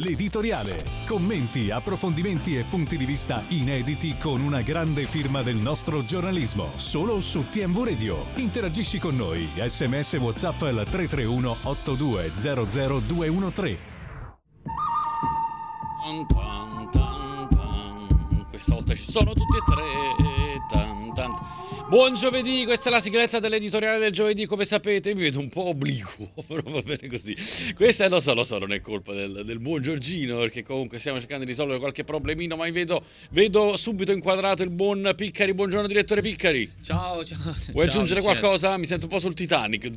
L'editoriale. Commenti, approfondimenti e punti di vista inediti con una grande firma del nostro giornalismo. Solo su TMV Radio. Interagisci con noi. Sms WhatsApp al 331 8200 213. Tan, tan, tan, tan. Questa volta ci sono tutti e tre. Buon giovedì, questa è la sigletta dell'editoriale del giovedì, come sapete mi vedo un po' obliquo, però va bene così. Questa lo so, lo so, non è colpa del, del buon Giorgino, perché comunque stiamo cercando di risolvere qualche problemino, ma vedo, vedo subito inquadrato il buon Piccari. Buongiorno direttore Piccari. Ciao, ciao. Vuoi ciao, aggiungere qualcosa? Mi sento un po' sul Titanic.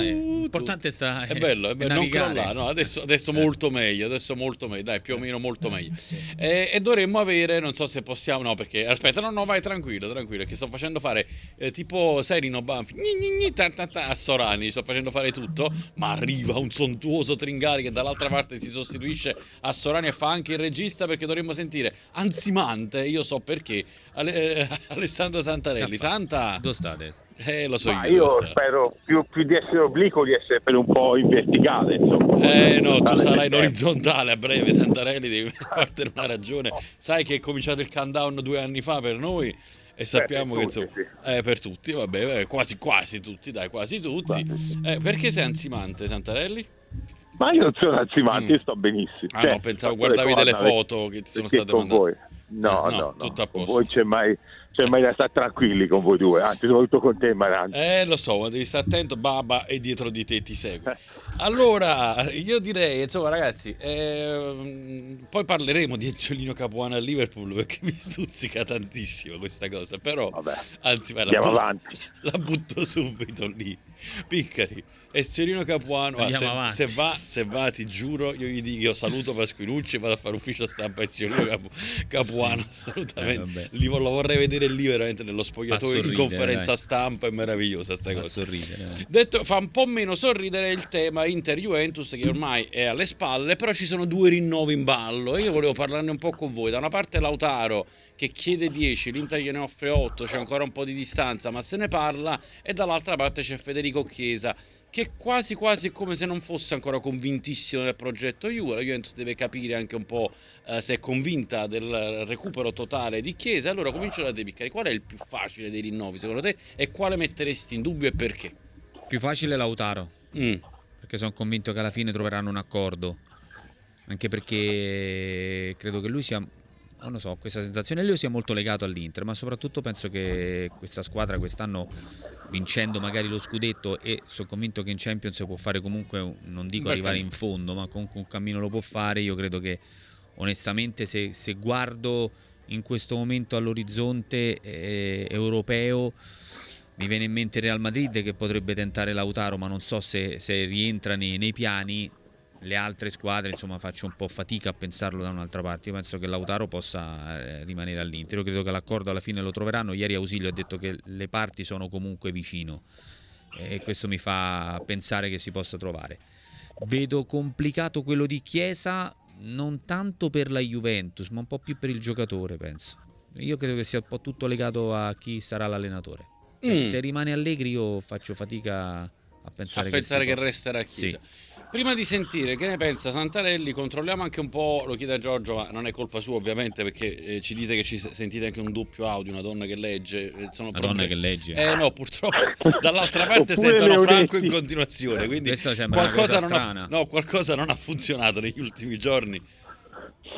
L'importante sta È bello, è bello, non crollare, no, adesso, adesso Eh. molto meglio, adesso molto meglio, dai, più o meno molto meglio. Eh, e dovremmo avere, non so se possiamo, no, perché aspetta, no, no, vai tranquillo, tranquillo, che sto facendo fare eh, tipo Serino Banfi, gni, gni, gni, ta, ta, ta, a Sorani, sto facendo fare tutto, ma arriva un sontuoso Tringari che dall'altra parte si sostituisce a Sorani e fa anche il regista perché dovremmo sentire ansimante, io so perché, Ale- eh, Alessandro Santarelli. Santa, Dove state? eh, lo so Ma io. io spero più, più di essere obliquo di essere per un po' in verticale. Insomma. Eh no, tu sarai in tempo. orizzontale a breve, Santarelli, devi fartene una ragione. Sai che è cominciato il countdown due anni fa per noi e sappiamo per che tutti, insomma, eh, per tutti, vabbè, eh, quasi quasi tutti, dai, quasi tutti. Eh, perché sei ansimante, Santarelli? Ma io non sono ansimante, Mm. io sto benissimo. Ah Cioè, no, pensavo guardavi delle foto che ti sono state mandate. voi. No, Eh, no, no, tutto a posto. voi c'è mai, mai da stare tranquilli con voi due, anzi soprattutto con te Marante. Eh, lo so, ma devi stare attento, Baba è dietro di te, ti segue. Allora, io direi, insomma, ragazzi, ehm, poi parleremo di Eziolino Capuano a Liverpool perché mi stuzzica tantissimo questa cosa, però, Vabbè, anzi, vai, la, butto, avanti. la butto subito lì. Piccari, Eziolino Capuano, ah, se, se va, se va, ti giuro, io gli dico, io saluto Pasquinucci e vado a fare ufficio stampa Eziolino Capu- Capuano, assolutamente. Eh. Li lo vorrei vedere lì veramente nello spogliatoio in sorridere, conferenza dai. stampa, è meravigliosa sta cosa. sorridere. eh. Detto, fa un po' meno sorridere il tema Inter-Juventus che ormai è alle spalle, però ci sono due rinnovi in ballo e io volevo parlarne un po' con voi. Da una parte Lautaro che chiede 10, l'Inter gliene offre 8, c'è ancora un po' di distanza ma se ne parla e dall'altra parte c'è Federico Chiesa che quasi quasi è come se non fosse ancora convintissimo del progetto Juve. La Juventus deve capire anche un po' eh, se è convinta del recupero totale di Chiesa. Allora comincio da te Piccari, qual è il più facile dei rinnovi secondo te e quale metteresti in dubbio e perché? Più facile Lautaro, Mm. perché sono convinto che alla fine troveranno un accordo. Anche perché credo che lui sia, non lo so, questa sensazione, lui sia molto legato all'Inter, ma soprattutto penso che questa squadra quest'anno, vincendo magari lo scudetto e sono convinto che in Champions può fare comunque, un- non dico Beh, arrivare in fondo, ma comunque un cammino lo può fare, io credo che onestamente se, se guardo in questo momento all'orizzonte eh, europeo mi viene in mente Real Madrid che potrebbe tentare Lautaro ma non so se, se rientra nei, nei piani le altre squadre insomma faccio un po' fatica a pensarlo da un'altra parte. Io penso che Lautaro possa eh, rimanere all'Inter. Io credo che l'accordo alla fine lo troveranno. Ieri Ausilio ha detto che le parti sono comunque vicino e questo mi fa pensare che si possa trovare. Vedo complicato quello di Chiesa non tanto per la Juventus ma un po' più per il giocatore penso. Io credo che sia un po' tutto legato a chi sarà l'allenatore. Cioè, Mm. se rimane Allegri io faccio fatica a pensare, a pensare che, che, si può- resterà Chiesa. Prima di sentire che ne pensa Santarelli, controlliamo anche un po', lo chiede a Giorgio, ma non è colpa sua ovviamente perché eh, ci dite che ci se- sentite anche un doppio audio, una donna che legge. eh, sono Madonna problemi. che legge Eh no, purtroppo dall'altra parte sentono. Franco in continuazione, quindi Questo sembra una qualcosa cosa non, ha, no, qualcosa non ha funzionato negli ultimi giorni.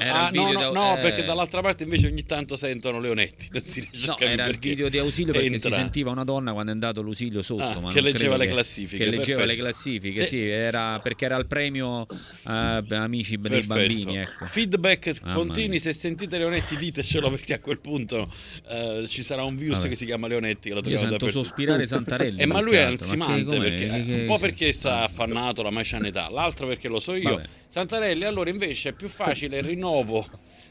Ah, no, no, no, eh, perché dall'altra parte invece ogni tanto sentono Leonetti, non si No, era il video di Ausilio perché Entra. si sentiva una donna quando è andato l'Ausilio sotto. Ah, ma che leggeva le classifiche, Che leggeva perfetto. le classifiche, Te- sì, era perché era il premio eh, amici dei Perfetto. bambini. Ecco. Feedback Mamma continui, mia. se sentite Leonetti ditecelo perché a quel punto eh, ci sarà un virus Vabbè. che si chiama Leonetti che lo Io sento sospirare Santarelli. Eh, ma lui che è che- ansimante perché, Che- un po' che- perché sta affannato, la c'ha in età, l'altro perché lo so io. Santarelli, allora invece è più facile il rinnovo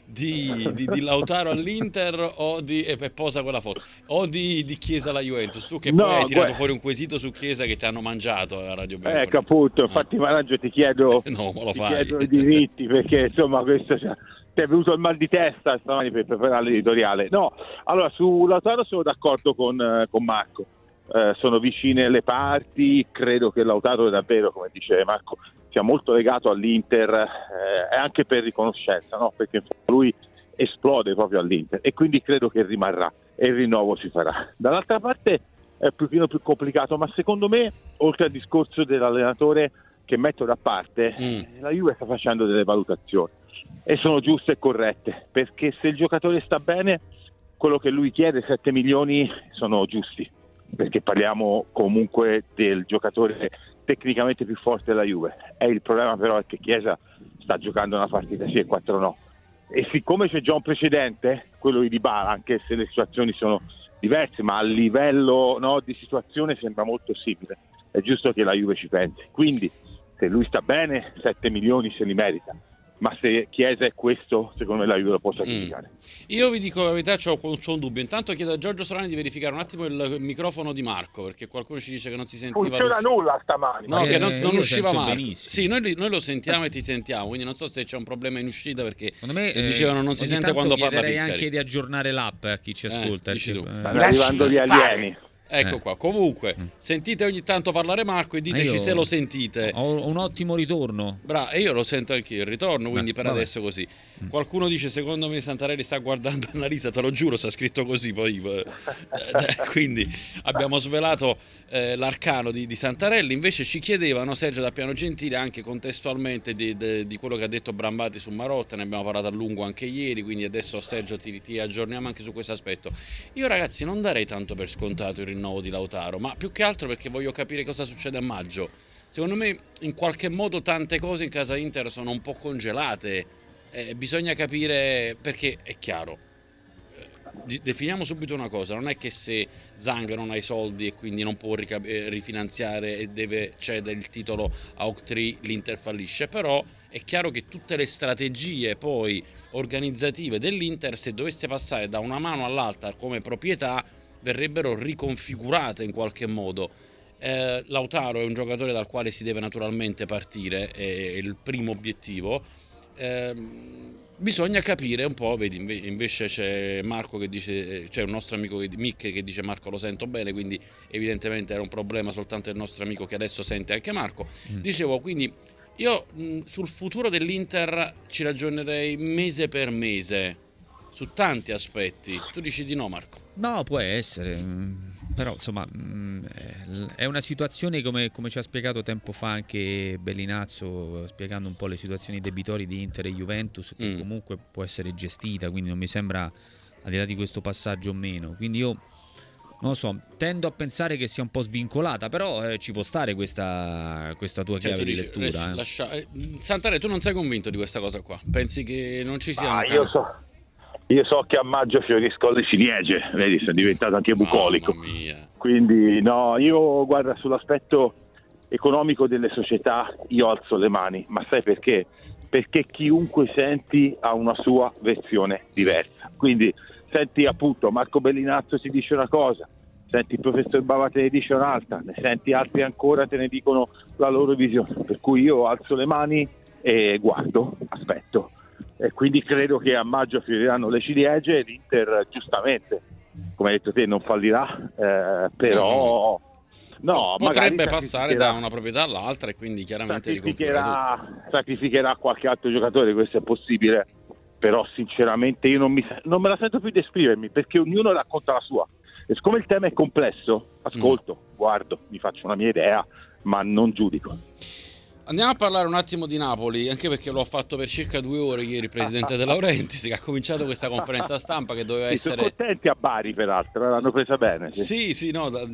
di, di- di Lautaro all'Inter o di e e posa quella foto o di, di Chiesa alla Juventus. Tu che No, poi hai tirato guarda- fuori un quesito su Chiesa che ti hanno mangiato a Radio Bianco. Ecco appunto, infatti Maraggio ti chiedo, No, ma lo ti fai. chiedo i diritti perché insomma questo cioè, ti è venuto il mal di testa stamani per preparare l'editoriale. No, allora su Lautaro sono d'accordo con, eh, con Marco. Eh, sono vicine le parti, credo che Lautaro davvero, come dice Marco, sia molto legato all'Inter eh, anche per riconoscenza, no? perché lui esplode proprio all'Inter e quindi credo che rimarrà e il rinnovo si farà. Dall'altra parte è un pochino più complicato, ma secondo me, oltre al discorso dell'allenatore che metto da parte, mm. la Juve sta facendo delle valutazioni e sono giuste e corrette, perché se il giocatore sta bene, quello che lui chiede, 7 milioni, sono giusti, perché parliamo comunque del giocatore tecnicamente più forte della Juve. E il problema però è che Chiesa sta giocando una partita sì e 4 no. E siccome c'è già un precedente, quello di Dybala, anche se le situazioni sono diverse, ma a livello no, di situazione sembra molto simile. È giusto che la Juve ci pensi. Quindi, se lui sta bene, 7 milioni se li merita ma se Chiesa è questo, secondo me la Juve lo può sacrificare. Mm. Io vi dico la verità, ho, un dubbio. Intanto chiedo a Giorgio Solani di verificare un attimo il microfono di Marco, perché qualcuno ci dice che non si sentiva. Non funziona nulla stamani. No, eh, che non, non usciva Marco. Benissimo. Sì, noi, noi, lo sentiamo e ti sentiamo, quindi non so se c'è un problema in uscita perché secondo me, eh, dicevano non si sente quando parla Piccari. anche di aggiornare l'app a chi ci eh, ascolta. Eh, Stanno arrivando gli alieni. Ecco eh. qua, comunque mm. sentite ogni tanto parlare Marco e diteci io se lo sentite. Ho un ottimo ritorno. Bravo, e io lo sento anch'io, il ritorno, quindi Beh, per vabbè. adesso così. Mm. Qualcuno dice secondo me Santarelli sta guardando Annalisa, te lo giuro, sta scritto così poi. Eh, eh, quindi abbiamo svelato eh, l'arcano di, di, Santarelli, invece ci chiedevano Sergio da Piano Gentile anche contestualmente di, di, di, quello che ha detto Brambati su Marotta, ne abbiamo parlato a lungo anche ieri, quindi adesso Sergio ti, ti aggiorniamo anche su questo aspetto. Io ragazzi non darei tanto per scontato il rinnovo rinnovo di Lautaro, ma più che altro perché voglio capire cosa succede a maggio. Secondo me in qualche modo tante cose in casa Inter sono un po' congelate, eh, bisogna capire perché è chiaro. Eh, definiamo subito una cosa, non è che se Zang non ha i soldi e quindi non può rica- eh, rifinanziare e deve cedere il titolo a Octree, l'Inter fallisce, però è chiaro che tutte le strategie poi organizzative dell'Inter se dovesse passare da una mano all'altra come proprietà verrebbero riconfigurate in qualche modo. Eh, Lautaro è un giocatore dal quale si deve naturalmente partire, è il primo obiettivo. Eh, bisogna capire un po', vedi, invece c'è Marco che dice, c'è un nostro amico che, Mick che dice Marco lo sento bene, quindi evidentemente era un problema soltanto del nostro amico che adesso sente anche Marco. Mm. Dicevo, quindi io mh, sul futuro dell'Inter ci ragionerei mese per mese su tanti aspetti. Tu dici di no, Marco? No, può essere. Mm, però insomma mm, è una situazione come, come, ci ha spiegato tempo fa anche Bellinazzo spiegando un po' le situazioni debitori di Inter e Juventus che mm. comunque può essere gestita quindi non mi sembra al di là di questo passaggio o meno quindi io non lo so, tendo a pensare che sia un po' svincolata, però eh, ci può stare questa, questa tua cioè, chiave di lettura. Res, eh. Lascia... Eh, Santare, tu non sei convinto di questa cosa qua? Pensi che non ci sia... Ah, io so, io so che a maggio fiorisco le ciliegie, vedi, sono diventato anche bucolico. Quindi no, io guarda sull'aspetto economico delle società io alzo le mani, ma sai perché? Perché chiunque senti ha una sua versione diversa. Quindi senti appunto Marco Bellinazzo ti dice una cosa, senti il professor Bava te ne dice un'altra, ne senti altri ancora te ne dicono la loro visione. Per cui io alzo le mani e guardo, aspetto e quindi credo che a maggio fioriranno le ciliegie e l'Inter giustamente, come hai detto te, non fallirà, eh, però... No, potrebbe passare da una proprietà all'altra e quindi chiaramente sacrificherà, sacrificherà qualche altro giocatore, questo è possibile, però sinceramente io non, mi, non, me la sento più di esprimermi perché ognuno racconta la sua. E siccome il tema è complesso, ascolto, mm. guardo, mi faccio una mia idea, ma non giudico. Andiamo a parlare un attimo di Napoli, anche perché l'ho fatto per circa due ore ieri il presidente De Laurentiis, che ha cominciato questa conferenza stampa che doveva essere... Sono contenti a Bari, peraltro, eh, l'hanno presa bene. Sì, sì, sì no, do,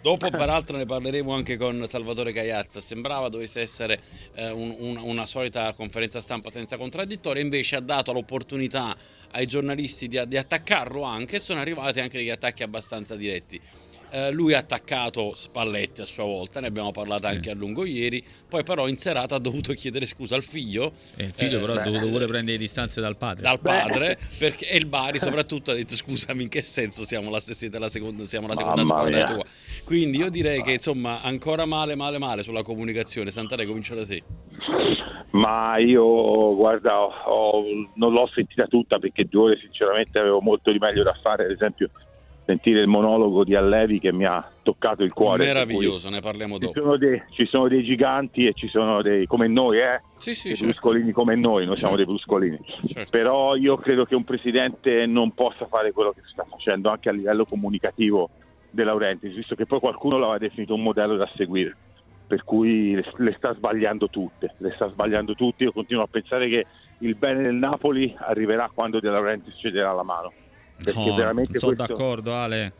dopo peraltro ne parleremo anche con Salvatore Cagliazza. Sembrava dovesse essere eh, un, un, una solita conferenza stampa senza contraddittorio, invece ha dato l'opportunità ai giornalisti di, di attaccarlo anche e sono arrivati anche degli attacchi abbastanza diretti. Eh, lui ha attaccato Spalletti a sua volta, ne abbiamo parlato anche a lungo ieri, poi però in serata ha dovuto chiedere scusa al figlio. E il figlio eh, però ha dovuto pure prendere distanze dal padre. Dal padre, perché, e il Bari soprattutto ha detto scusami in che senso siamo la, stessa, la seconda, siamo la seconda squadra tua. Quindi io direi che insomma ancora male male male sulla comunicazione. Santare comincia da te. Ma io guarda, ho, non l'ho sentita tutta perché due ore sinceramente avevo molto di meglio da fare, ad esempio sentire il monologo di Allevi che mi ha toccato il cuore. Meraviglioso, ne parliamo dopo. Ci sono, dei, ci sono, dei, giganti e ci sono dei come noi, eh? Sì, sì, dei certo. bruscolini come noi, noi siamo Certo. dei bruscolini. Certo. Però io credo che un presidente non possa fare quello che sta facendo anche a livello comunicativo De Laurentiis, visto che poi qualcuno l'aveva definito un modello da seguire. Per cui le, le sta sbagliando tutte, le sta sbagliando tutte. Io continuo a pensare che il bene del Napoli arriverà quando De Laurentiis cederà la mano. Perché No, veramente sono questo d'accordo, Ale.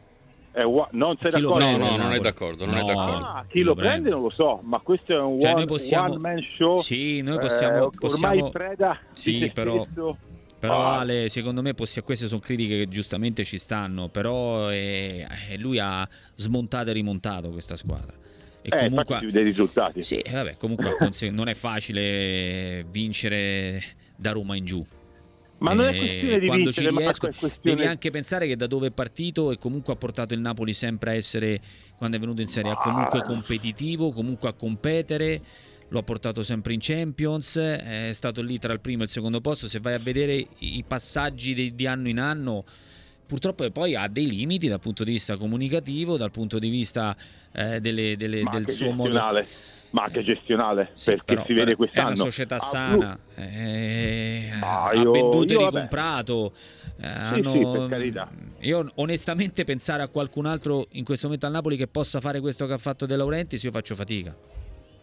è ua- non sei d'accordo? No, no, non è d'accordo, non è No. d'accordo. Ah, chi lo prende non lo so, ma questo è un Cioè, one, possiamo- one man show. Sì, noi eh, possiamo- possiamo- ormai preda Sì, però- stesso. Però Ah. Ale, secondo me possi- queste sono critiche che giustamente ci stanno, però eh, eh, lui ha smontato e rimontato questa squadra. E Eh, comunque infatti si vede i risultati. Sì, eh, vabbè, comunque non è facile vincere da Roma in giù. Ma non è Eh, questione di quando vincere, ci riesco, questione... devi anche pensare che da dove è partito e comunque ha portato il Napoli sempre a essere, quando è venuto in Serie A, comunque competitivo, comunque a competere. Lo ha portato sempre in Champions, è stato lì tra il primo e il secondo posto. Se vai a vedere i passaggi di, di anno in anno, purtroppo poi ha dei limiti dal punto di vista comunicativo, dal punto di vista eh, delle- delle- del suo modo ma anche gestionale, sì, perché però- si vede quest'anno. È una società Ah, sana, eh, Ma ha io- venduto e ricomprato. eh, Sì, hanno- sì, per carità. Io onestamente pensare a qualcun altro in questo momento al Napoli che possa fare questo che ha fatto De Laurentiis, io faccio fatica.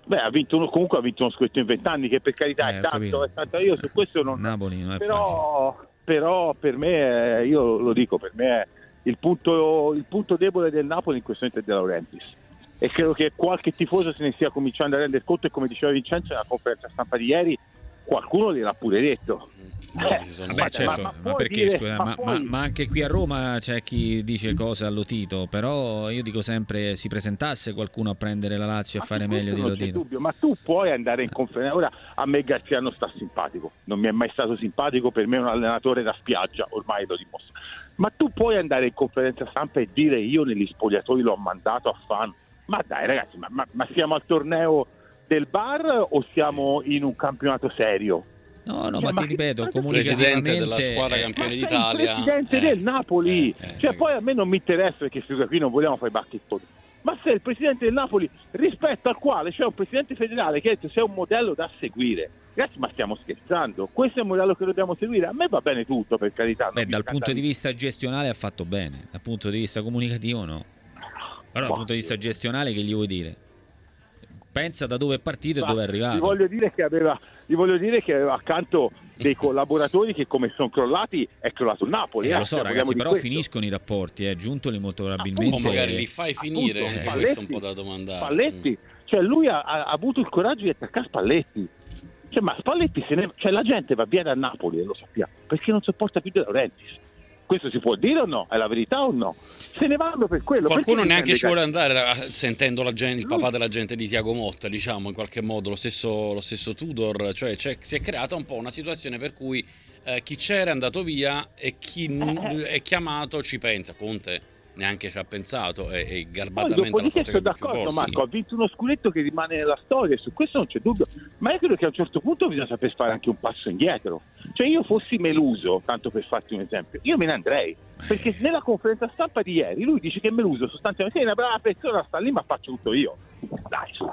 Beh, ha vinto uno, comunque ha vinto uno scudetto in vent'anni, che per carità Eh, è tanto, è tanto. Io su questo non... Napoli non è facile. però, però per me, io lo dico, per me è il punto, il punto debole del Napoli in questo momento è De Laurentiis. E credo che qualche tifoso se ne stia cominciando a rendere conto e come diceva Vincenzo nella conferenza stampa di ieri, qualcuno gliel'ha pure detto. Eh, Vabbè, Ma- certo, ma ma, puoi perché dire- scusa, ma poi- anche qui a Roma c'è chi dice cose all'Otito, però io dico sempre si presentasse qualcuno a prendere la Lazio e Ma fare meglio di Lotito. dubbio, ma tu puoi andare in conferenza. Ora a me Garziano sta simpatico, non mi è mai stato simpatico, per me è un allenatore da spiaggia, ormai lo dimostra. Ma tu puoi andare in conferenza stampa e dire io negli spogliatoi l'ho mandato a fan. Ma dai ragazzi, ma, ma- ma siamo al torneo del bar o siamo in un campionato serio? No, no, Cioè, ma ma ti ripeto, cosa- Presidente della comunicativamente squadra eh, campione Ma sei d'Italia. il presidente eh, del Napoli. eh, eh, cioè, poi a me non mi interessa perché qui non vogliamo fare i battitoni. Ma sei il presidente del Napoli rispetto al quale c'è un presidente federale che ha detto sei un modello da seguire. Ragazzi, ma stiamo scherzando? Questo è il modello che dobbiamo seguire. A me va bene tutto, per carità. Beh, dal punto di vista gestionale ha fatto bene, dal punto di vista comunicativo no. Però dal punto di vista gestionale che gli vuoi dire? Pensa da dove è partito e dove è Gli arrivato. voglio, dire che aveva, gli voglio dire che aveva accanto dei collaboratori che come sono crollati è crollato il Napoli. Eh, eh, lo so ragazzi, però questo. finiscono i rapporti, eh. Giuntoli molto O probabilmente... magari li fai finire, Appunto, anche questo è un Spalletti, po' da domandare. Spalletti, cioè lui ha, ha avuto il coraggio di attaccare Spalletti. Cioè, ma Spalletti se ne, cioè, la gente va via da Napoli e lo sappiamo perché non sopporta più De Laurentiis. Questo si può dire o no? È la verità o no? Se ne vanno per quello. Qualcuno neanche ci vuole andare da- sentendo la gente, il papà della gente di Tiago Motta, diciamo in qualche modo, lo stesso, lo stesso Tudor, cioè c'è- si è creata un po' una situazione per cui eh, chi c'era è andato via e chi n- è chiamato ci pensa. Conte neanche ci ha pensato e, e Poi garbatamente l'ha dopodiché sono d'accordo. Marco, ha vinto uno scudetto che rimane nella storia e su questo non c'è dubbio, ma io credo che a un certo punto bisogna saper fare anche un passo indietro. Cioè io fossi Meluso, tanto per farti un esempio, io me ne andrei, perché nella conferenza stampa di ieri lui dice che Meluso sostanzialmente è una brava persona, sta lì ma faccio tutto io. Dai su.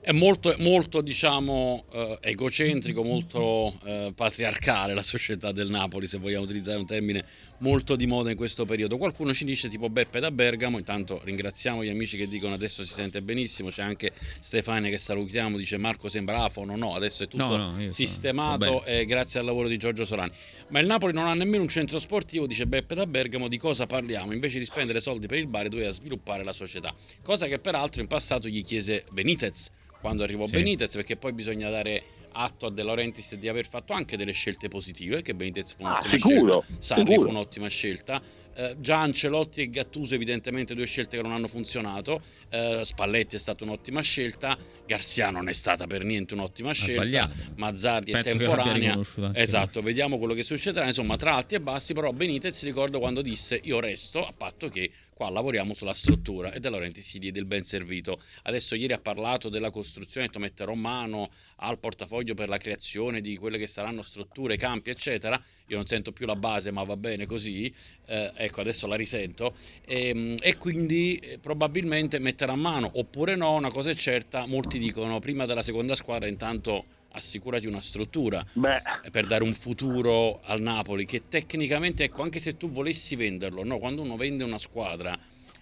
È molto, molto diciamo, eh, egocentrico, molto eh, patriarcale la società del Napoli, se vogliamo utilizzare un termine molto di moda in questo periodo. Qualcuno ci dice tipo Beppe da Bergamo, intanto ringraziamo gli amici che dicono adesso si sente benissimo, c'è anche Stefania che salutiamo, dice Marco sembra afono, no, adesso è tutto No, no, sistemato eh, grazie al lavoro di Giorgio Solani. Ma il Napoli non ha nemmeno un centro sportivo, dice Beppe da Bergamo, di cosa parliamo? Invece di spendere soldi per il bar doveva sviluppare la società, cosa che peraltro in passato gli chiese Benitez quando arrivò Sì. Benitez, perché poi bisogna dare atto a De Laurentiis di aver fatto anche delle scelte positive, che Benitez fu Ah, un'ottima sicuro, scelta, Sarri sicuro. fu un'ottima scelta, eh, già Ancelotti e Gattuso evidentemente due scelte che non hanno funzionato, eh, Spalletti è stata un'ottima scelta, Garcia non è stata per niente un'ottima scelta. Mazzardi è Penso temporanea, esatto, vediamo quello che succederà, insomma tra alti e bassi, però Benitez ricordo quando disse io resto a patto che qua lavoriamo sulla struttura e De Laurenti si diede il ben servito. Adesso ieri ha parlato della costruzione, detto metterò mano al portafoglio per la creazione di quelle che saranno strutture, campi, eccetera. Io non sento più la base, ma va bene così. Eh, ecco, adesso la risento. E, ehm, e quindi eh, probabilmente metterà mano, oppure no, una cosa è certa, molti dicono prima della seconda squadra intanto assicurati una struttura Beh. per dare un futuro al Napoli che tecnicamente, ecco, anche se tu volessi venderlo, no, quando uno vende una squadra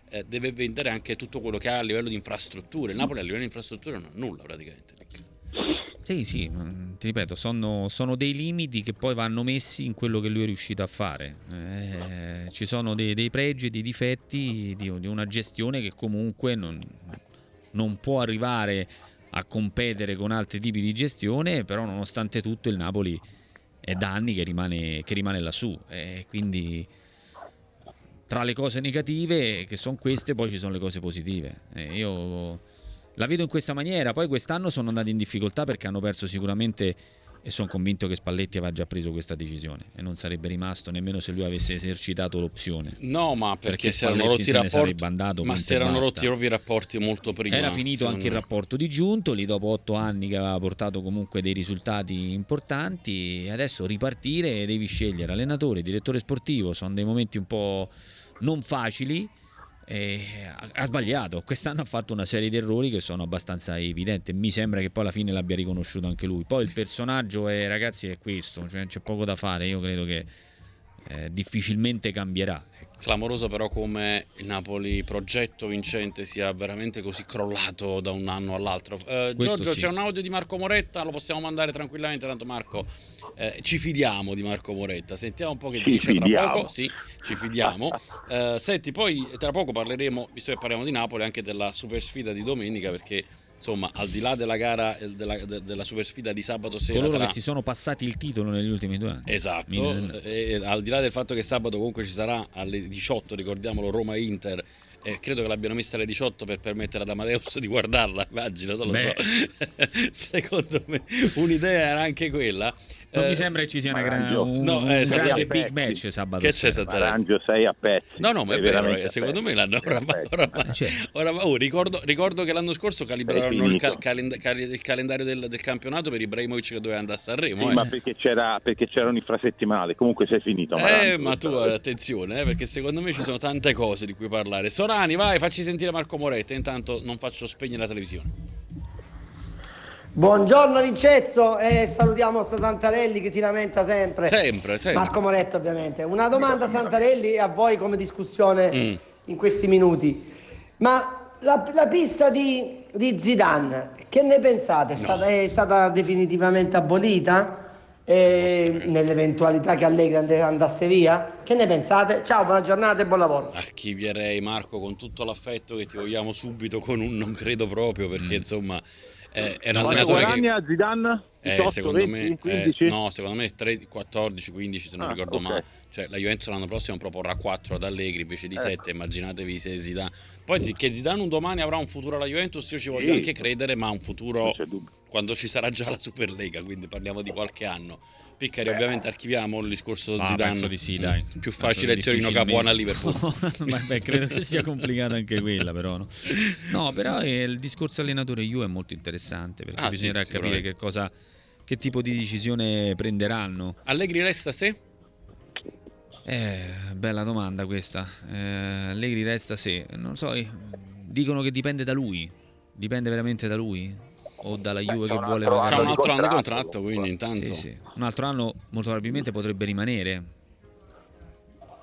eh, deve vendere anche tutto quello che ha a livello di infrastrutture. Il Napoli a livello di infrastrutture non ha nulla praticamente. Sì, sì, ti ripeto, sono, sono, dei limiti che poi vanno messi in quello che lui è riuscito a fare. Eh, ci sono dei, dei pregi e dei difetti di, di, una gestione che comunque non, non può arrivare a competere con altri tipi di gestione, però nonostante tutto il Napoli è da anni che rimane, che rimane lassù e quindi tra le cose negative che sono queste poi ci sono le cose positive. E io la vedo in questa maniera, poi quest'anno sono andati in difficoltà perché hanno perso sicuramente e sono convinto che Spalletti aveva già preso questa decisione e non sarebbe rimasto nemmeno se lui avesse esercitato l'opzione. No, ma perché, perché si erano rotti i rapporti. Bandato, ma si erano rotti i rapporti molto prima. Era finito anche me. il rapporto di Giuntoli dopo otto anni che aveva portato comunque dei risultati importanti. Adesso ripartire devi scegliere allenatore, direttore sportivo, sono dei momenti un po' non facili eh, ha sbagliato. Quest'anno ha fatto una serie di errori che sono abbastanza evidenti. Mi sembra che poi alla fine l'abbia riconosciuto anche lui. Poi il personaggio, è, ragazzi, è questo: cioè, c'è poco da fare. Io credo che eh, difficilmente cambierà. Clamoroso però come il Napoli progetto vincente sia veramente così crollato da un anno all'altro. Eh, Giorgio, sì. c'è un audio di Marco Moretta, lo possiamo mandare tranquillamente, tanto Marco eh, ci fidiamo di Marco Moretta. Sentiamo un po' che ci dice fidiamo. tra poco. Sì, ci fidiamo. Eh, senti, poi tra poco parleremo, visto che parliamo di Napoli, anche della super sfida di domenica perché insomma, al di là della gara della, della super sfida di sabato sera, coloro tra... che si sono passati il titolo negli ultimi due anni. Esatto, e, e, al di là del fatto che sabato comunque ci sarà alle 18, ricordiamolo, Roma-Inter. Eh, credo che l'abbiano messa alle 18 per permettere ad Amadeus di guardarla, immagino, non lo Beh. so. Secondo me un'idea era anche quella. Non eh, mi sembra che ci sia una grande un, no, eh, un grande big match sabato. Che c'è Sant'Arangio? Arangio 6 a pezzi. No, no, ma è vero, secondo me l'hanno oramai, oramai, oramai oh, ricordo, ricordo, che l'anno scorso calibrarono il, cal- calend- cal- il, calendario del, del, campionato per Ibrahimovic che doveva andare a Sanremo. Sì, eh. ma perché, c'era, perché c'erano infrasettimanali, comunque sei finito. Eh, ma tu attenzione, eh, perché secondo me ci sono tante cose di cui parlare. Sorani, vai, facci sentire Marco Moretta, intanto non faccio spegnere la televisione. Buongiorno Vincezzo e salutiamo Santarelli che si lamenta sempre. Sempre, sempre. Marco Moretto ovviamente. Una domanda Santarelli e a voi come discussione mm. in questi minuti. Ma la, la pista di, di, Zidane, che ne pensate? È, no. stata, è stata, definitivamente abolita? E nell'eventualità che Allegri andasse via? Che ne pensate? Ciao, buona giornata e buon lavoro. Archivierei Marco con tutto l'affetto che ti vogliamo subito con un non credo proprio perché mm. insomma eh, è un allenatore che... a Zidane? 18, eh, secondo 20, me, eh, no, secondo me 3, 14, 15 se non ah, ricordo okay. male. Cioè, la Juventus l'anno prossimo proporrà 4 ad Allegri invece di 7. Eh. Immaginatevi se Zidane. Poi sì, che Zidane un domani avrà un futuro alla Juventus, io ci voglio sì. anche credere, ma un futuro quando ci sarà già la Superlega, quindi parliamo di qualche anno. Piccari, ovviamente archiviamo il discorso di ah, Zidane. di sì, dai. Più facile Ezionino Capuano a Liverpool. beh, credo che sia complicata anche quella, però. No, no però eh, il discorso allenatore Ju è molto interessante perché ah, bisognerà sì, capire che cosa che tipo di decisione prenderanno. Allegri resta se? Eh, bella domanda questa. Eh, Allegri resta se, non so, eh, dicono che dipende da lui. Dipende veramente da lui o dalla Juve che vuole pagare. C'ha un altro anno di contratto, quindi intanto. Sì, sì. Un altro anno molto probabilmente potrebbe rimanere.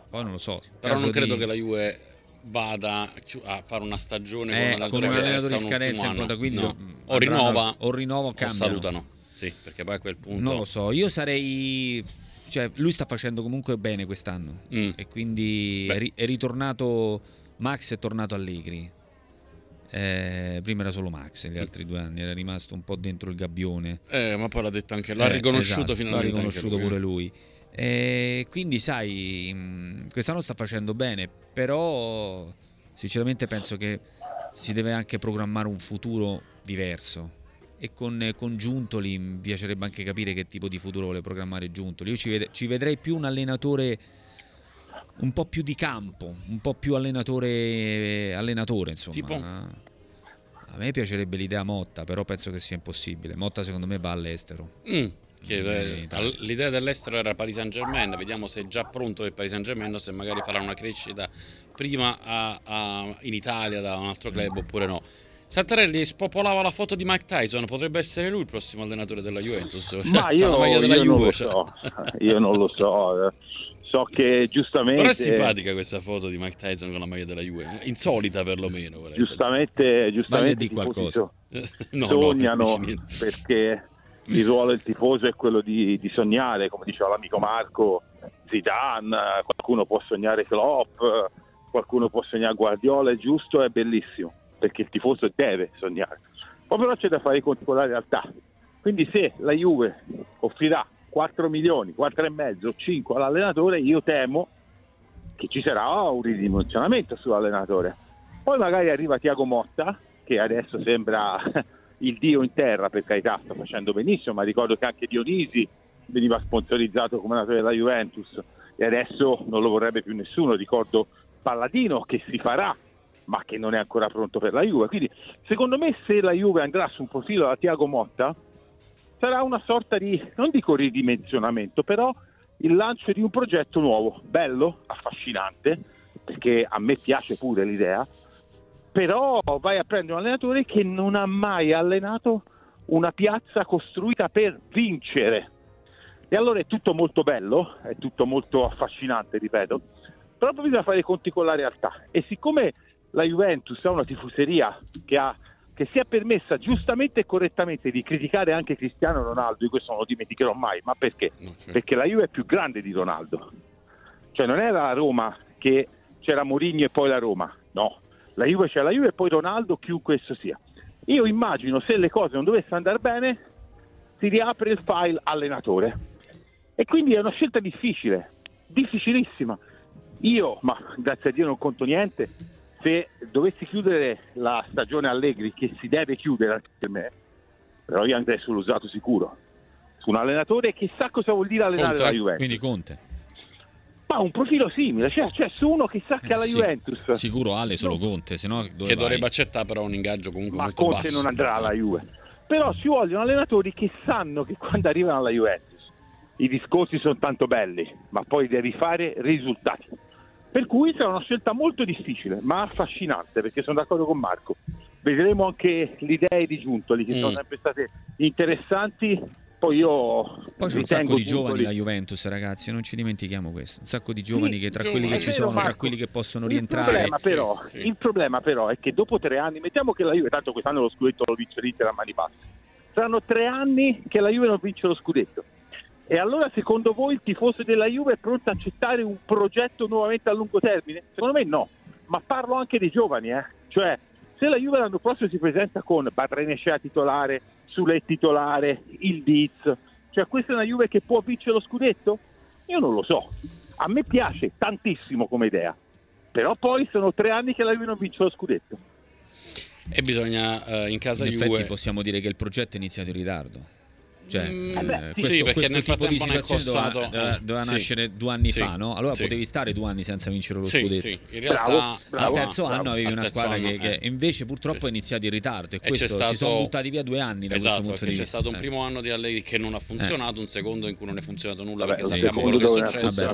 Poi non lo so. Però non credo di... che la Juve vada a fare una stagione eh, con un allenatore in scadenza in quindi no. o rinnova o rinnova o cambiano. salutano. Sì, perché poi a quel punto Non lo so, io sarei cioè lui sta facendo comunque bene quest'anno mm. e quindi è, è ritornato Max è tornato Allegri eh, prima era solo Max, gli altri due anni era rimasto un po' dentro il gabbione. Eh, ma poi l'ha detto anche, l'ha eh, riconosciuto esatto, finalmente. L'ha riconosciuto pure lui. Eh, quindi, sai, mm, quest'anno sta facendo bene, però sinceramente penso che si deve anche programmare un futuro diverso. E con, con Giuntoli mi piacerebbe anche capire che tipo di futuro vuole programmare Giuntoli. Io ci, ved- ci vedrei più un allenatore un po' più di campo, un po' più allenatore, allenatore insomma. Tipo? A me piacerebbe l'idea Motta, però penso che sia impossibile. Motta secondo me va all'estero. Mm, che, eh, l'idea dell'estero era Paris Saint Germain, vediamo se è già pronto per Paris Saint Germain o se magari farà una crescita prima a- a- in Italia da un altro club oppure no. Santarelli spopolava la foto di Mike Tyson, potrebbe essere lui il prossimo allenatore della Juventus. Ma C'ha io, io non Juve, lo cioè. so, io non lo so. eh. So che giustamente, Però è simpatica questa foto di Mike Tyson con la maglia della Juve, insolita perlomeno. giustamente, giustamente di qualcosa. No, no, sognano non niente. perché il ruolo del tifoso è quello di, di sognare, come diceva l'amico Marco, Zidane, eh, qualcuno può sognare Klopp, eh, qualcuno può sognare Guardiola, è giusto, è bellissimo, perché il tifoso deve sognare. Poi però c'è da fare i conti con la realtà. Quindi se la Juve offrirà 4 milioni, 4 e mezzo, 5 all'allenatore, io temo che ci sarà un ridimensionamento sull'allenatore. Poi magari arriva Tiago Motta, che adesso sembra il dio in terra, per carità, sta facendo benissimo, ma ricordo che anche Dionisi veniva sponsorizzato come allenatore della Juventus e adesso non lo vorrebbe più nessuno. Ricordo Palladino che si farà, ma che non è ancora pronto per la Juve. Quindi secondo me se la Juve andrà su un profilo da Tiago Motta, sarà una sorta di, non dico ridimensionamento, però il lancio di un progetto nuovo, bello, affascinante, perché a me piace pure l'idea, però vai a prendere un allenatore che non ha mai allenato una piazza costruita per vincere. E allora è tutto molto bello, è tutto molto affascinante, ripeto, però bisogna fare i conti con la realtà. E siccome la Juventus ha una tifoseria che, ha, che si è permessa giustamente e correttamente di criticare anche Cristiano Ronaldo, io questo non lo dimenticherò mai, ma perché? Certo. Perché la Juve è più grande di Ronaldo. Cioè non era la Roma che c'era Mourinho e poi la Roma, no. La Juve c'è la Juve e poi Ronaldo, chiunque esso sia. Io immagino se le cose non dovessero andare bene, si riapre il file allenatore. E quindi è una scelta difficile, difficilissima. Io, ma grazie a Dio non conto niente, se dovessi chiudere la stagione Allegri, che si deve chiudere anche per me, però io andrei sull'usato sicuro, su un allenatore che sa cosa vuol dire allenare Conte, la Juventus. Quindi Conte. Ma un profilo simile, cioè, cioè su uno che sa che Eh, alla sì. Juventus, Sicuro Ale solo No. Conte, se no dove che vai? dovrebbe accettare però un ingaggio comunque ma molto Conte basso. non andrà alla Juve. Però ci vogliono allenatori che sanno che quando arrivano alla Juventus i discorsi sono tanto belli, ma poi devi fare risultati. Per cui sarà una scelta molto difficile, ma affascinante, perché sono d'accordo con Marco. Vedremo anche le idee di Giuntoli, che Mm. sono sempre state interessanti. Poi io Poi c'è un sacco di giovani Giuntoli- la Juventus, ragazzi, non ci dimentichiamo questo. Un sacco di giovani Sì, che tra giovani, quelli che ci sono, tra Marco. quelli che possono Il rientrare. problema, però, Sì, sì. il problema però è che dopo tre anni, mettiamo che la Juve, tanto quest'anno lo scudetto lo vince l'Inter a mani basse, saranno tre anni che la Juve non vince lo scudetto. E allora secondo voi il tifoso della Juve è pronto a accettare un progetto nuovamente a lungo termine? Secondo me no, ma parlo anche dei giovani, eh. Cioè, se la Juve l'anno prossimo si presenta con Badrenecea titolare, Sule titolare, il Diz, cioè questa è una Juve che può vincere lo scudetto? Io non lo so. A me piace tantissimo come idea, però poi sono tre anni che la Juve non vince lo scudetto. E bisogna eh, in casa In effetti Juve possiamo dire che il progetto è iniziato in ritardo. Cioè, Mm, Eh beh, eh, sì, questo, perché questo nel frattempo ne è situazione doveva, costato, doveva- eh, doveva sì. nascere due anni Sì, fa, no? Allora sì. potevi stare due anni senza vincere lo Sì, scudetto. sì, in realtà Bravo, Al bravo. terzo anno avevi al una squadra anno, che, che eh. invece purtroppo Sì, è sì. iniziato in ritardo e, E questo si stato- sono buttati via due anni da Esatto, questo punto perché di c'è vista. stato un Eh. primo anno di Allegri che non ha funzionato, un secondo in cui non è funzionato nulla Vabbè, perché sì, sappiamo sì. quello che è successo.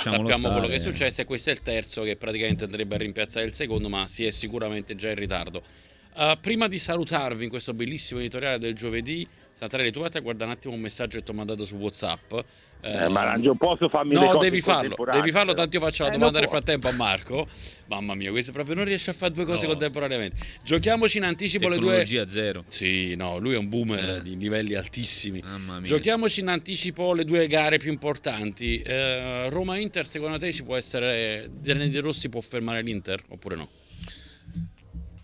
Sappiamo quello che è successo e questo è il terzo che praticamente andrebbe a rimpiazzare il secondo, ma si è sicuramente già in ritardo. Prima di salutarvi in questo bellissimo editoriale del giovedì, Santarelli, tu vai a guardare un attimo un messaggio che ti ho mandato su WhatsApp. Eh, ma non posso farmi le No, cose devi farlo, devi farlo, tanto io faccio la Eh, domanda nel frattempo a Marco. Mamma mia, questo proprio non riesce a fare due cose No. contemporaneamente. Giochiamoci in anticipo le due. Tecnologia zero. Sì, no, lui è un boomer Eh. di livelli altissimi. Mamma mia. Giochiamoci in anticipo le due gare più importanti. Eh, Roma-Inter, secondo te ci può essere. Di Rossi può fermare l'Inter oppure no?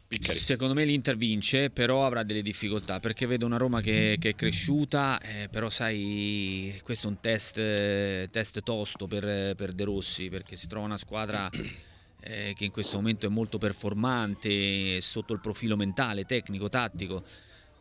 Piccari. Secondo me l'Inter vince, però avrà delle difficoltà perché vedo una Roma che, che è cresciuta, eh, però sai, questo è un test, eh, test tosto per, per De Rossi perché si trova una squadra eh, che in questo momento è molto performante sotto il profilo mentale, tecnico, tattico.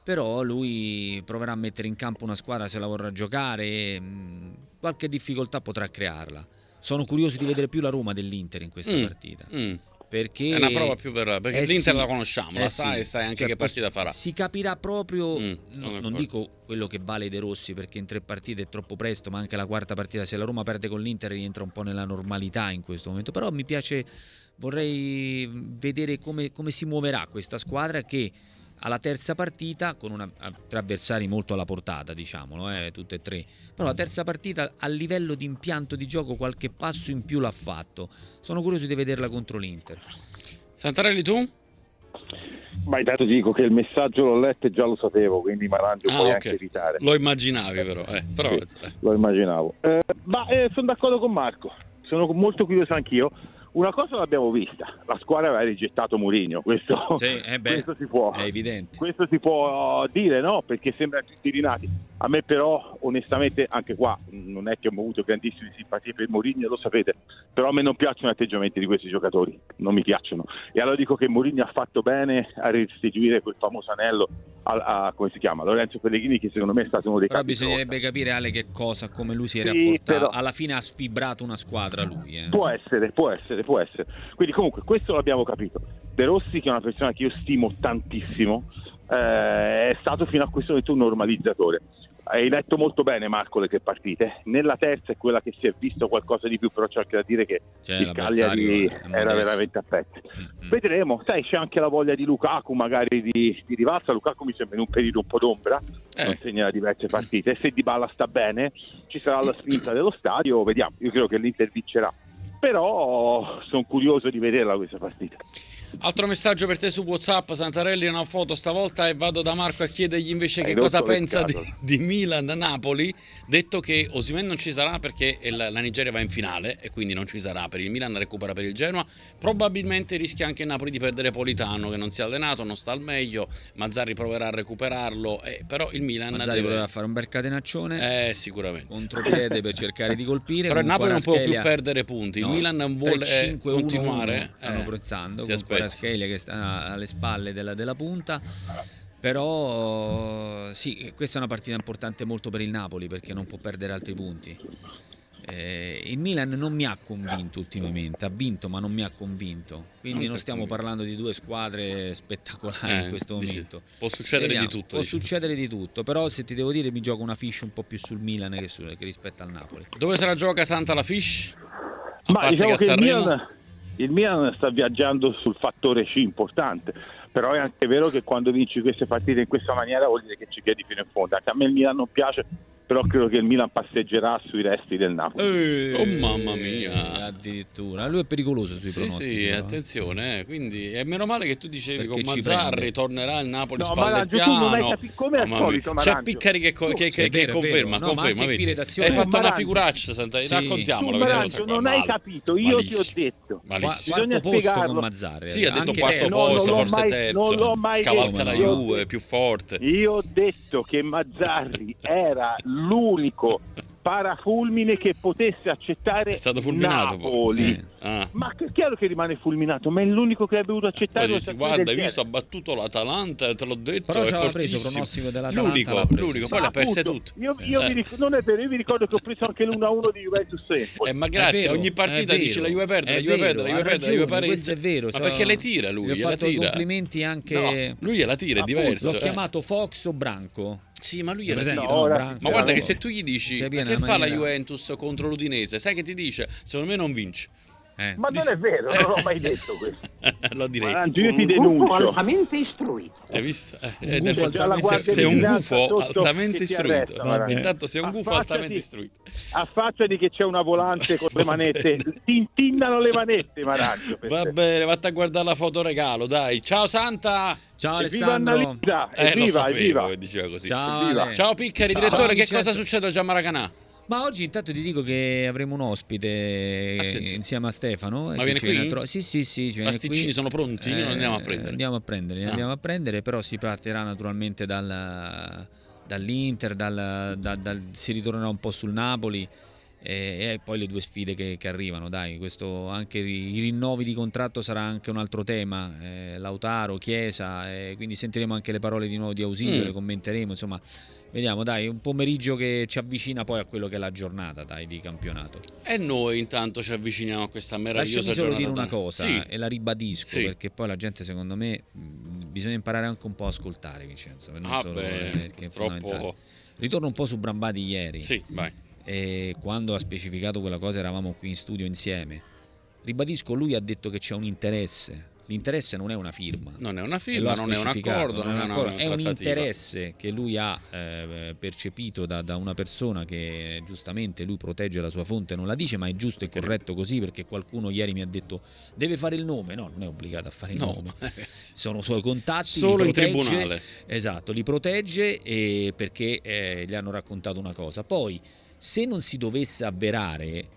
Però lui proverà a mettere in campo una squadra se la vorrà giocare, e, mh, qualche difficoltà potrà crearla. sono curioso di vedere più la Roma dell'Inter in questa Mm, partita. mm. Perché È una prova più per perché Eh l'Inter sì, la conosciamo, la eh sai sì. e sai anche Cioè, che partita farà. Si capirà proprio, Mm, no- non d'accordo. dico quello che vale De Rossi perché in tre partite è troppo presto, ma anche la quarta partita, se la Roma perde con l'Inter rientra un po' nella normalità in questo momento, però mi piace, vorrei vedere come, come si muoverà questa squadra che alla terza partita, con una, tre avversari molto alla portata, diciamolo, eh, tutte e tre, però la terza partita a livello di impianto di gioco qualche passo in più l'ha fatto. Sono curioso di vederla contro l'Inter. Santarelli tu? Ma intanto ti dico che il messaggio l'ho letto e già lo sapevo, quindi Marangio Ah, puoi ok. anche evitare. Lo immaginavi però, eh. però Sì. eh. Lo immaginavo. Eh, ma eh, sono d'accordo con Marco, sono molto curioso anch'io. Una cosa l'abbiamo vista, la squadra aveva rigettato Mourinho, questo, Sì, eh beh, questo si può. È evidente. Questo si può dire, no? Perché sembra tutti rinati. A me però, onestamente, anche qua non è che ho avuto grandissime simpatie per Mourinho, lo sapete, però a me non piacciono gli atteggiamenti di questi giocatori, non mi piacciono. E allora dico che Mourinho ha fatto bene a restituire quel famoso anello a, a- come si chiama, Lorenzo Pellegrini, che secondo me è stato uno dei Però bisognerebbe capire Ale che cosa, come lui si era Sì, portato. però- Alla fine ha sfibrato una squadra lui. eh. Può essere, può essere, può essere. Quindi comunque questo l'abbiamo capito. De Rossi, che è una persona che io stimo tantissimo, eh, è stato fino a questo momento un normalizzatore. Hai letto molto bene Marco le tre partite. Nella terza è quella che si è visto qualcosa di più, però c'è anche da dire che Cioè, il Cagliari era veramente a pezzi. Mm, mm. Vedremo, sai, c'è anche la voglia di Lukaku magari di, di rivalsa. Lukaku mi sembra in un periodo un po' d'ombra, non Eh. segna da diverse partite. Se Di Balla sta bene, ci sarà la spinta dello stadio, vediamo. Io credo che l'Inter vincerà. Però sono curioso di vederla questa partita. Altro messaggio per te su WhatsApp, Santarelli, una foto stavolta e vado da Marco a chiedergli invece Hai che cosa pensa di, di Milan-Napoli, detto che Osimen non ci sarà perché il- la Nigeria va in finale e quindi non ci sarà per il Milan, recupera per il Genoa, probabilmente rischia anche il Napoli di perdere Politano che non si è allenato, non sta al meglio, Mazzarri proverà a recuperarlo, eh, però il Milan Mazzari deve... poteva fare un bel catenaccione Eh, sicuramente. contropiede per cercare di colpire. Però il Napoli non può più perdere punti, il No, Milan non vuole 3-5-1-1 continuare. Stanno eh, prezzando ti con Kvaratskhelia che sta alle spalle della, della punta. Però sì, questa è una partita importante molto per il Napoli perché non può perdere altri punti. Eh, il Milan non mi ha convinto ultimamente, ha vinto ma non mi ha convinto. Quindi Non non stiamo convinto. parlando di due squadre spettacolari Eh, in questo dici, momento. Può succedere Vediamo, di tutto. Può dici. succedere di tutto, però se ti devo dire mi gioco una fish un po' più sul Milan che, su- che rispetto al Napoli. Dove se la gioca Santa la Fish? A Ma parte diciamo a che il Sanremo- Milan, il Milan sta viaggiando sul fattore C importante, però è anche vero che quando vinci queste partite in questa maniera vuol dire che ci chiedi fino in fondo. Anche a me il Milan non piace, però credo che il Milan passeggerà sui resti del Napoli. Oh, mamma mia. Addirittura, lui è pericoloso sui Sì, pronostici. sì, però. attenzione, eh. quindi è meno male che tu dicevi Perché con Mazzarri tornerà il Napoli No, tu spallettiano. non hai capito- come al solito, C'è. Piccari che, co- Tu- che- che- che vero, è conferma. No, ma conferma, vedi. Hai Tu, fatto una figuraccia, Santa, Sì. Tu, raccontiamola cosa qua. non hai capito, io ti ho detto. Malissimo. Bisogna quarto posto spiegarlo. con Mazzarri. Sì, ha detto quarto posto, forse terzo. non l'ho mai Scavalca la. Juve, più forte. Io ho detto che Mazzarri era l'unico parafulmine che potesse accettare È stato fulminato poi. Napoli. Sì. Ah. Ma è chiaro che rimane fulminato, ma è l'unico che avrebbe dovuto accettare dici, guarda, hai visto, ha battuto l'Atalanta, te l'ho detto, Però è ci preso fortissimo. pronostico dell'Atalanta, L'unico, l'ha preso, l'unico, poi le ha perse Appunto, tutte. Io, io Eh. mi ric- non è vero, io mi ricordo che ho preso anche l'1-1 di Juventus Empoli. Eh, ma grazie, vero, ogni partita dice la Juve perde, la Juve perde, la Juve ha perde, la Juve pareggia. questo è vero, Ma perché le tira lui? Gli ho fatto complimenti anche... Lui gliela tira, è diverso. L'ho eh. chiamato Fox o Branco? Sì, ma lui esempio, tira. No, ora- Branco, Ma guarda no. che se tu gli dici che fa la Juventus contro l'Udinese, sai che ti dice? Secondo me non vince. Eh. Ma non è vero, non l'ho mai detto questo. Lo direi. Marangio, io ti denuncio. altamente istruito. Hai visto? Eh, Un gufo Già la se- di un gufo altamente che istruito. arresta, Marangio. Intanto sei un gufo Affacciati- altamente istruito. Affacciati che c'è una volante con le manette, ti intinnano le manette, Marangio. per Va te. bene, vatti a guardare la foto regalo, dai. Ciao Santa! Ciao Evviva Alessandro. Annalisa, Eh, lo evviva, sapevo evviva. che diceva così. Ciao, Evviva. Ciao Piccari, Ciao, direttore, che Vincenzo. cosa succede a Gian Maracanà? Ma oggi intanto ti dico che avremo un ospite Attenzione. insieme a Stefano. Ma viene qui? tro- Sì, sì, sì, viene Pasticcini qui. sono pronti? Eh, andiamo a prendere. Andiamo a prendere, Ah. andiamo a prendere, però si partirà naturalmente dal- dall'Inter, dal- da- dal- si ritornerà un po' sul Napoli e, e poi le due sfide che, che arrivano. Dai, questo, anche i, i rinnovi di contratto sarà anche un altro tema. eh, Lautaro, Chiesa, eh, quindi sentiremo anche le parole di nuovo di Ausilio, Mm. le commenteremo. Insomma, Vediamo, dai, un pomeriggio che ci avvicina poi a quello che è la giornata dai, di campionato. E noi intanto ci avviciniamo a questa meravigliosa Lasciami solo giornata. dire una cosa Sì. e la ribadisco Sì. perché poi la gente secondo me bisogna imparare anche un po' a ascoltare Vincenzo. Non Ah, solo, beh, eh, perché è fondamentale. troppo... Ritorno un po' su Brambati ieri. Sì, vai. E quando ha specificato quella cosa eravamo qui in studio insieme. Ribadisco, lui ha detto che c'è un interesse. L'interesse non è una firma. Non è una firma, non è un accordo, non è una, accordo, è un interesse che lui ha eh, percepito da, da una persona che giustamente lui protegge la sua fonte, non la dice, ma è giusto e corretto così perché qualcuno ieri mi ha detto deve fare il nome. No, non è obbligato a fare il No, nome. Sono suoi contatti. solo li in protegge, tribunale. Esatto, li protegge e perché eh, gli hanno raccontato una cosa. Poi, se non si dovesse avverare,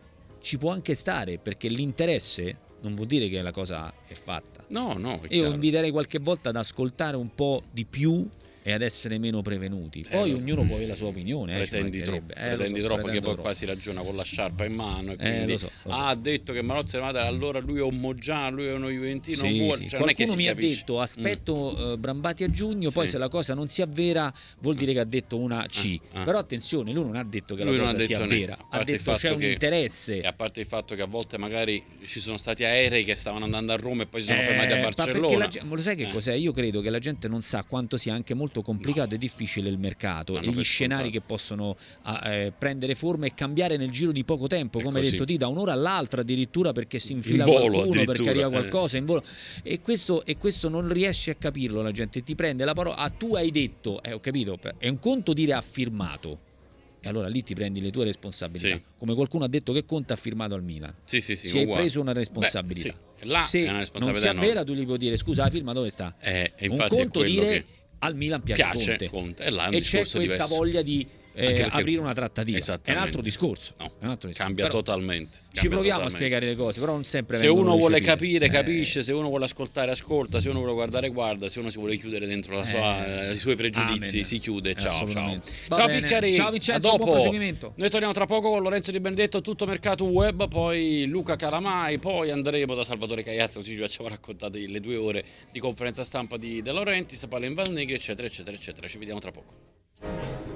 ci può anche stare perché l'interesse non vuol dire che la cosa è fatta. No, no, Io chiaro. inviterei qualche volta ad ascoltare un po' di più e ad essere meno prevenuti. Poi Eh, ognuno può avere la sua opinione. eh, Pretendi troppo, mancherebbe. Eh, pretendi so, troppo che poi troppo. qua si ragiona con la sciarpa in mano. Eh, quindi, lo so, lo so. Ah, ha detto che Marozzi è madre, allora lui è un Moggiano, lui è uno Juventino, Sì, vuole. sì. Cioè, non è che Qualcuno mi ha capisce. detto aspetto eh, Brambati a giugno, poi Sì. se la cosa non si avvera vuol dire che ha detto una C. Ah, ah. Però attenzione, lui non ha detto che Lui la ha cosa sia vera, ha detto c'è un interesse. E a parte il fatto che a volte magari ci sono stati aerei che stavano andando a Roma e poi si sono Eh, fermati a Barcellona. ma lo sai che Eh. cos'è? Io credo che la gente non sa quanto sia anche molto complicato e difficile il mercato e gli scenari scontato. che possono eh, prendere forma e cambiare nel giro di poco tempo, È come hai detto ti da un'ora all'altra addirittura perché si infila volo, qualcuno, perché arriva eh. qualcosa in volo. E questo, e questo non riesce a capirlo la gente, ti prende la parola, ah tu hai detto, eh, ho capito, è un conto dire ha firmato. E allora lì ti prendi le tue responsabilità. Sì. Come qualcuno ha detto che Conte ha firmato al Milan. Sì, sì, sì, si è uguale. preso una responsabilità. Beh, sì. Là Se è una non responsabilità si avvera, tu gli puoi dire scusa, la firma dove sta? Eh, un è conto dire che al Milan piace, piace Conte. Conte. E c'è questa diverso. voglia di eh, aprire una trattativa. È un altro discorso. No, un altro discorso. Cambia Però totalmente. Ci cambia proviamo totalmente. a spiegare le cose, però non sempre Se uno vuole capire, Eh, capisce, se uno vuole ascoltare, ascolta, se uno vuole guardare, guarda, se uno si vuole chiudere dentro sua- Eh, i suoi pregiudizi, amen. si chiude. Ciao, ciao. Va Ciao. Piccari, Ciao a Vincenzo, dopo. buon proseguimento. Noi torniamo tra poco con Lorenzo Di Benedetto, tutto mercato web, poi Luca Caramai, poi andremo da Salvatore Cagliazzo, ci facciamo raccontare le due ore di conferenza stampa di De Laurentiis, Palla in Valnegri, eccetera, eccetera, eccetera. Ci vediamo tra poco.